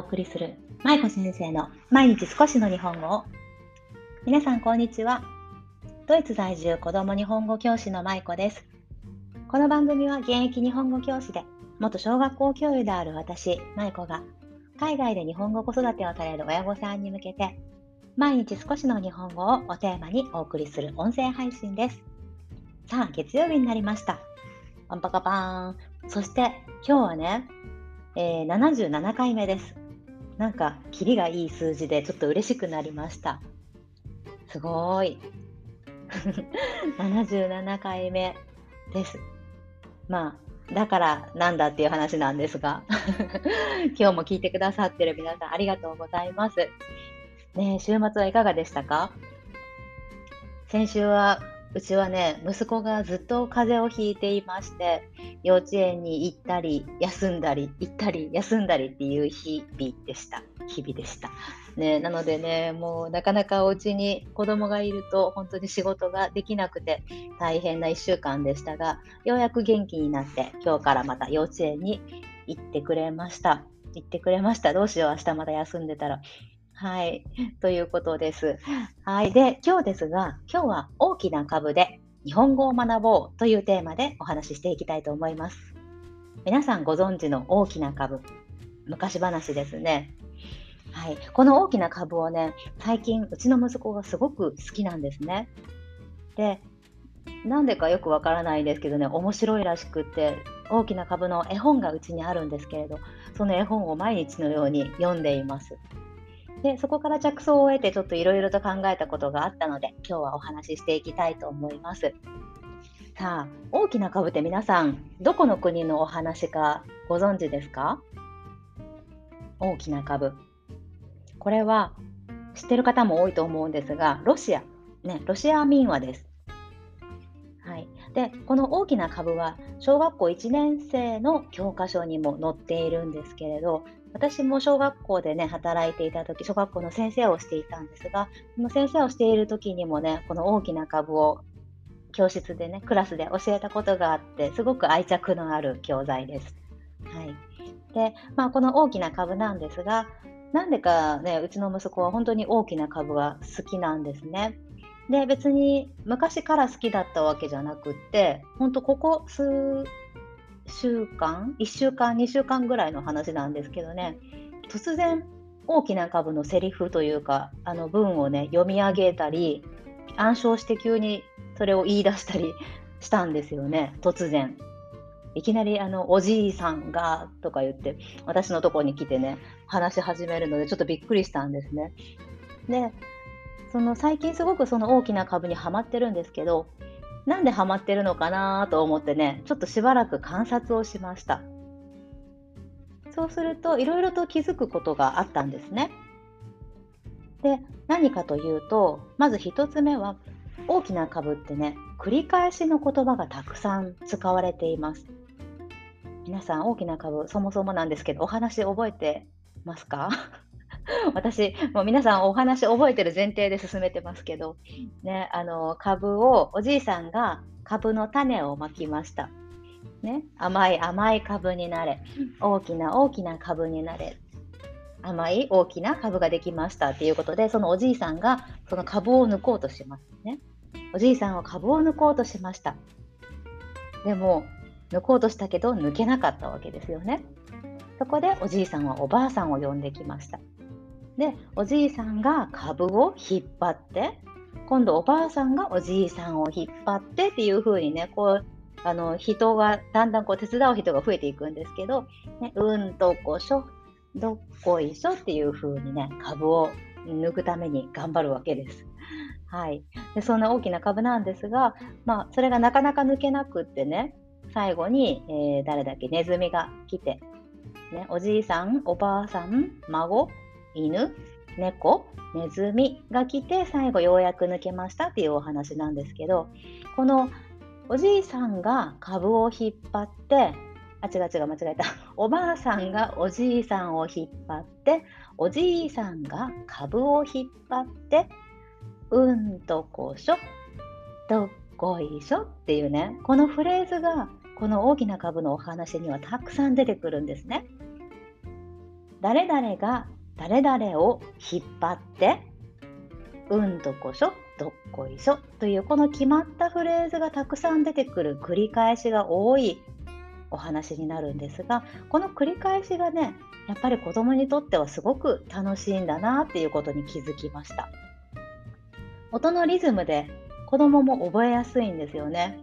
お送りする舞子先生の毎日少しの日本語を。皆さんこんにちは。ドイツ在住子供日本語教師の舞子です。この番組は現役日本語教師で元小学校教諭である私舞子が海外で日本語子育てをされる親御さんに向けて毎日少しの日本語をおテーマにお送りする音声配信です。さあ月曜日になりました。パンパカパーン。そして今日はねえー、77回目です。なんか、キリがいい数字でちょっと嬉しくなりました。すごい。77回目です。まあ、だからなんだっていう話なんですが、今日も聞いてくださってる皆さんありがとうございます。ね週末はいかがでしたか？先週はうちはね、息子がずっと風邪をひいていまして、幼稚園に行ったり、休んだり、行ったり、休んだりっていう日々でした。日々でした。ね、なのでね、もうなかなかお家に子供がいると本当に仕事ができなくて大変な1週間でしたが、ようやく元気になって今日からまた幼稚園に行ってくれました。行ってくれました。どうしよう、明日また休んでたら。はい。ということです。はい。で、今日ですが、今日は大きな株で日本語を学ぼうというテーマでお話ししていきたいと思います。皆さんご存知の大きな株、昔話ですね。はい。この大きな株をね、最近うちの息子がすごく好きなんですね。で、なんでかよくわからないんですけどね、面白いらしくって、大きな株の絵本がうちにあるんですけれど、その絵本を毎日のように読んでいます。でそこから着想を得てちょっといろいろと考えたことがあったので今日はお話ししていきたいと思います。さあ大きな株って皆さんどこの国のお話かご存知ですか？大きな株これは知ってる方も多いと思うんですがロシア、ね、ロシア民話です。はい、でこの大きな株は小学校1年生の教科書にも載っているんですけれど私も小学校でね、働いていた時、小学校の先生をしていたんですが、その先生をしている時にもね、この大きな株を教室でね、クラスで教えたことがあって、すごく愛着のある教材です。はい。で、まあ、この大きな株なんですが、なんでかね、うちの息子は本当に大きな株が好きなんですね。で、別に昔から好きだったわけじゃなくって、本当ここ数週間、1週間、2週間ぐらいの話なんですけどね、突然、大きな株のセリフというか、あの文をね、読み上げたり、暗唱して急にそれを言い出したりしたんですよね、突然。いきなりあのおじいさんがとか言って私のとこに来てね話し始めるのでちょっとびっくりしたんですね。でその最近すごくその大きな株にはまってるんですけどなんでハマってるのかなと思ってね、ちょっとしばらく観察をしました。そうすると、いろいろと気づくことがあったんですね。で、何かというと、まず1つ目は、大きな株ってね、繰り返しの言葉がたくさん使われています。皆さん、大きな株、そもそもなんですけど、お話覚えてますか？私、もう皆さんお話覚えてる前提で進めてますけど、ね、あの株をおじいさんが株の種をまきました。ね、甘い甘い株になれ、大きな大きな株になれ、甘い大きな株ができましたっていうことで、そのおじいさんがその株を抜こうとしますね。おじいさんは株を抜こうとしました。でも、抜こうとしたけど抜けなかったわけですよね。そこでおじいさんはおばあさんを呼んできました。でおじいさんが株を引っ張って今度おばあさんがおじいさんを引っ張ってっていう風にねこうあの人がだんだんこう手伝う人が増えていくんですけど、ね、うんとこしょどっこいしょっていう風にね株を抜くために頑張るわけです。はい、でそんな大きな株なんですが、まあ、それがなかなか抜けなくってね最後に、えー、誰だっけネズミが来て、ね、おじいさんおばあさん孫犬、猫、ネズミが来て最後ようやく抜けましたっていうお話なんですけどこのおじいさんが株を引っ張ってあ違う違う間違えた おばあさんがおじいさんを引っ張っておじいさんが株を引っ張ってうんとこしょどっこいしょっていうねこのフレーズがこの大きな株のお話にはたくさん出てくるんですね。誰々が誰々を引っ張ってうんとこしょどっこいしょというこの決まったフレーズがたくさん出てくる繰り返しが多いお話になるんですがこの繰り返しがねやっぱり子供にとってはすごく楽しいんだなっていうことに気づきました。音のリズムで子供も覚えやすいんですよね。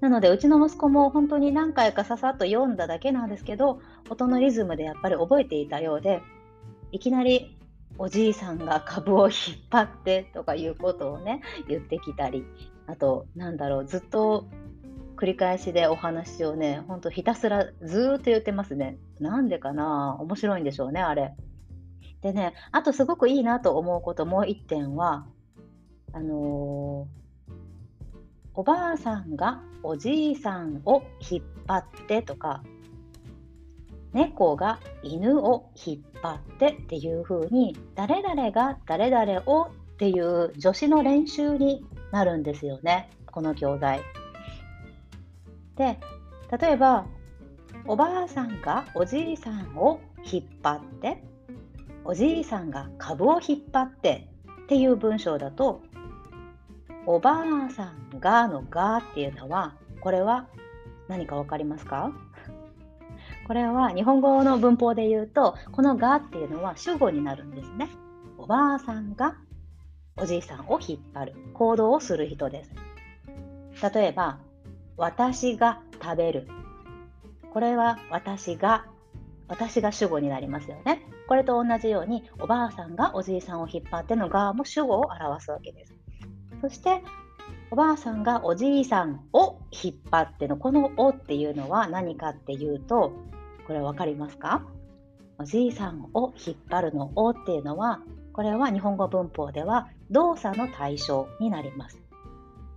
なのでうちの息子も本当に何回かささっと読んだだけなんですけど音のリズムでやっぱり覚えていたようでいきなりおじいさんが株を引っ張ってとかいうことをね言ってきたりあとなんだろうずっと繰り返しでお話をねほんとひたすらずっと言ってますね。なんでかな？面白いんでしょうねあれ。でねあとすごくいいなと思うこともう一点はあのーおばあさんがおじいさんを引っ張ってとか猫が犬を引っ張ってっていう風に誰々が誰々をっていう助詞の練習になるんですよねこの教材。で例えばおばあさんがおじいさんを引っ張っておじいさんが株を引っ張ってっていう文章だとおばあさんがのがっていうのはこれは何か分かりますか？これは日本語の文法で言うとこのがっていうのは主語になるんですね。おばあさんがおじいさんを引っ張る行動をする人です。例えば私が食べるこれは私が私が主語になりますよね。これと同じようにおばあさんがおじいさんを引っ張ってのがも主語を表すわけです。そしておばあさんがおじいさんを引っ張ってのこの「お」っていうのは何かっていうとこれ分かりますか？おじいさんを引っ張るの「お」っていうのはこれは日本語文法では動作の対象になります。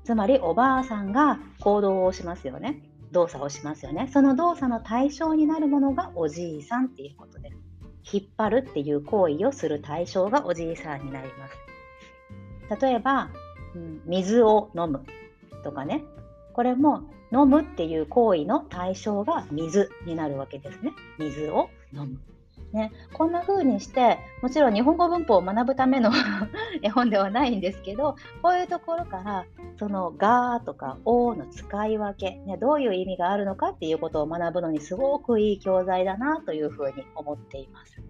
つまりおばあさんが行動をしますよね。動作をしますよね。その動作の対象になるものがおじいさんっていうことです。引っ張るっていう行為をする対象がおじいさんになります。例えば、うん、水を飲むとかねこれも飲むっていう行為の対象が水になるわけですね水を飲む。ね、こんな風にしてもちろん日本語文法を学ぶための 絵本ではないんですけどこういうところからその「が」とか「お」の使い分け、ね、どういう意味があるのかっていうことを学ぶのにすごくいい教材だなというふうに思っています。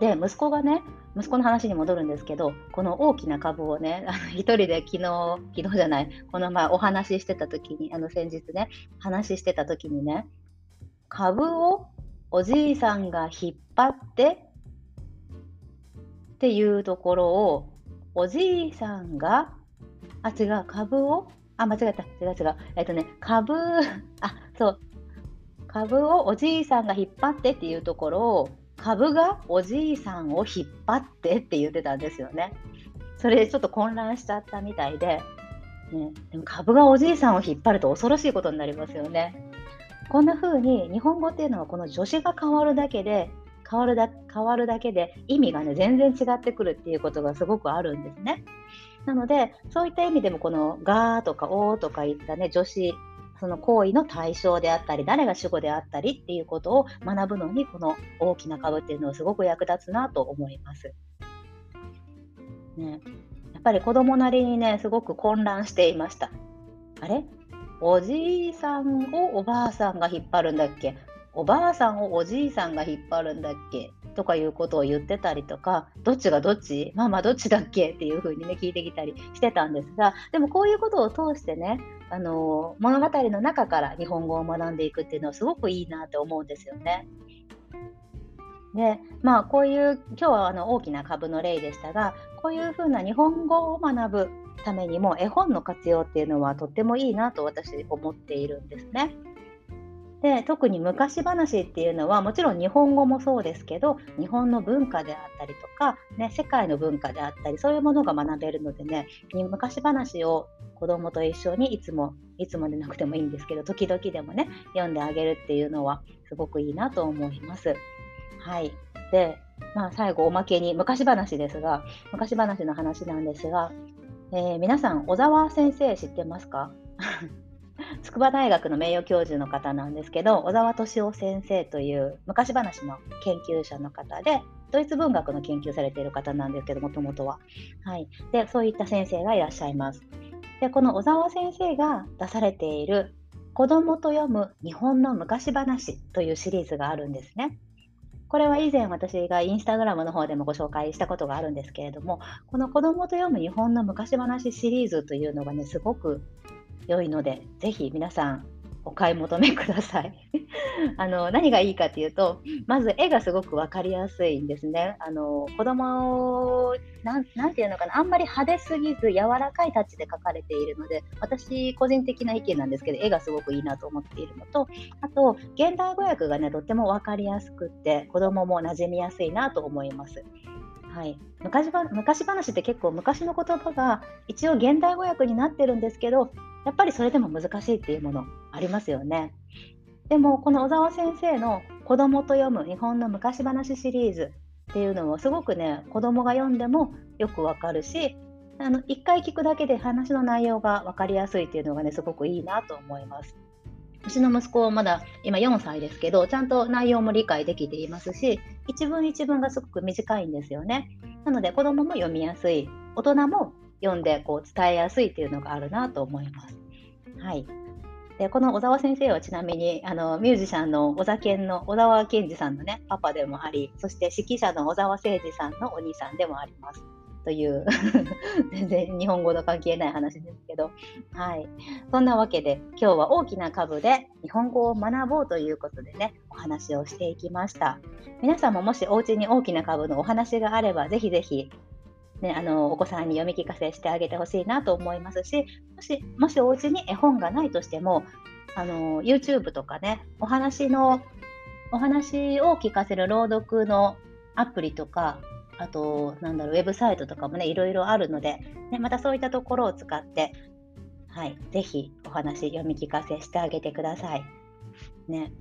で息子がね息子の話に戻るんですけどこの大きな株をねあの一人で昨日昨日じゃないこの前お話ししてた時にあの先日ね話してた時にね株をおじいさんが引っ張ってっていうところをおじいさんがあ違う株をあ間違えた違う違うえっとね株あそう株をおじいさんが引っ張ってっていうところを株がおじいさんを引っ張ってって言ってたんですよね。それでちょっと混乱しちゃったみたいで、ね、でも株がおじいさんを引っ張ると恐ろしいことになりますよね。こんな風に日本語っていうのはこの助詞が変わるだけで変わるだ変わるだけで意味がね全然違ってくるっていうことがすごくあるんですね。なのでそういった意味でもこの「が」とか「お」とかいったね助詞その行為の対象であったり誰が主語であったりっていうことを学ぶのにこの大きな株っていうのはすごく役立つなと思います。ね、やっぱり子供なりにねすごく混乱していました。あれ？おじいさんをおばあさんが引っ張るんだっけ？おばあさんをおじいさんが引っ張るんだっけ？とかいうことを言ってたりとかどっちがどっちママどっちだっけっていうふうにね聞いてきたりしてたんですがでもこういうことを通してねあの物語の中から日本語を学んでいくっていうのはすごくいいなと思うんですよね。でまあこういう今日はあの大きな株の例でしたがこういうふうな日本語を学ぶためにも絵本の活用っていうのはとってもいいなと私思っているんですね。で特に昔話っていうのはもちろん日本語もそうですけど日本の文化であったりとか、ね、世界の文化であったりそういうものが学べるのでね昔話を子供と一緒にいつもいつもでなくてもいいんですけど時々でもね読んであげるっていうのはすごくいいなと思います。はいでまあ、最後おまけに昔話ですが昔話の話なんですが、えー、皆さん小沢先生知ってますか？筑波大学の名誉教授の方なんですけど、小沢敏夫先生という昔話の研究者の方で、ドイツ文学の研究されている方なんですけど、もともとは。はい。で、そういった先生がいらっしゃいます。で、この小沢先生が出されている子供と読む日本の昔話というシリーズがあるんですね。これは以前私がインスタグラムの方でもご紹介したことがあるんですけれども、この子供と読む日本の昔話シリーズというのがね、すごく良いので、ぜひ皆さんお買い求めください。あの何がいいかというと、まず絵がすごく分かりやすいんですね。あの子供をなんなんていうのかな、あんまり派手すぎず柔らかいタッチで描かれているので、私個人的な意見なんですけど、絵がすごくいいなと思っているのと、あと現代語訳がねとっても分かりやすくって子供も馴染みやすいなと思います。はい、昔昔話って結構昔の言葉が一応現代語訳になってるんですけどやっぱりそれでも難しいっていうものありますよね。でもこの小沢先生の「子供と読む日本の昔話」シリーズっていうのはすごくね子供が読んでもよくわかるしあの1回聞くだけで話の内容が分かりやすいっていうのがねすごくいいなと思います。うちの息子はまだ今4歳ですけどちゃんと内容も理解できていますし一文一文がすごく短いんですよね。なので子供も読みやすい大人も読んでこう伝えやすいっていうのがあるなと思います。はい。でこの小沢先生はちなみにあのミュージシャンの小沢健の小沢健二さんのねパパでもありそして指揮者の小沢誠二さんのお兄さんでもありますという 全然日本語と関係ない話ですけどはいそんなわけで今日は大きな株で日本語を学ぼうということでねお話をしていきました皆さんももしお家に大きな株のお話があればぜひぜひね、あのお子さんに読み聞かせしてあげてほしいなと思いますしもしもしお家に絵本がないとしてもあの YouTube とかねお話のお話を聞かせる朗読のアプリとかあとなんだろうウェブサイトとかもねいろいろあるので、ね、またそういったところを使ってはい、ぜひお話読み聞かせしてあげてください。ね。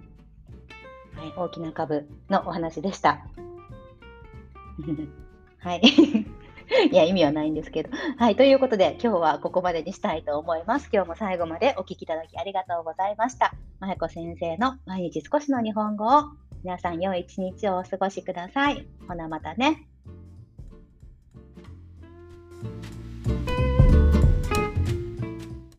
はい、大きな株のお話でした。はい。いや、意味はないんですけど。はい、ということで、今日はここまでにしたいと思います。今日も最後までお聴きいただきありがとうございました。まやこ先生の毎日少しの日本語を皆さん良い一日をお過ごしください。ほなまたね。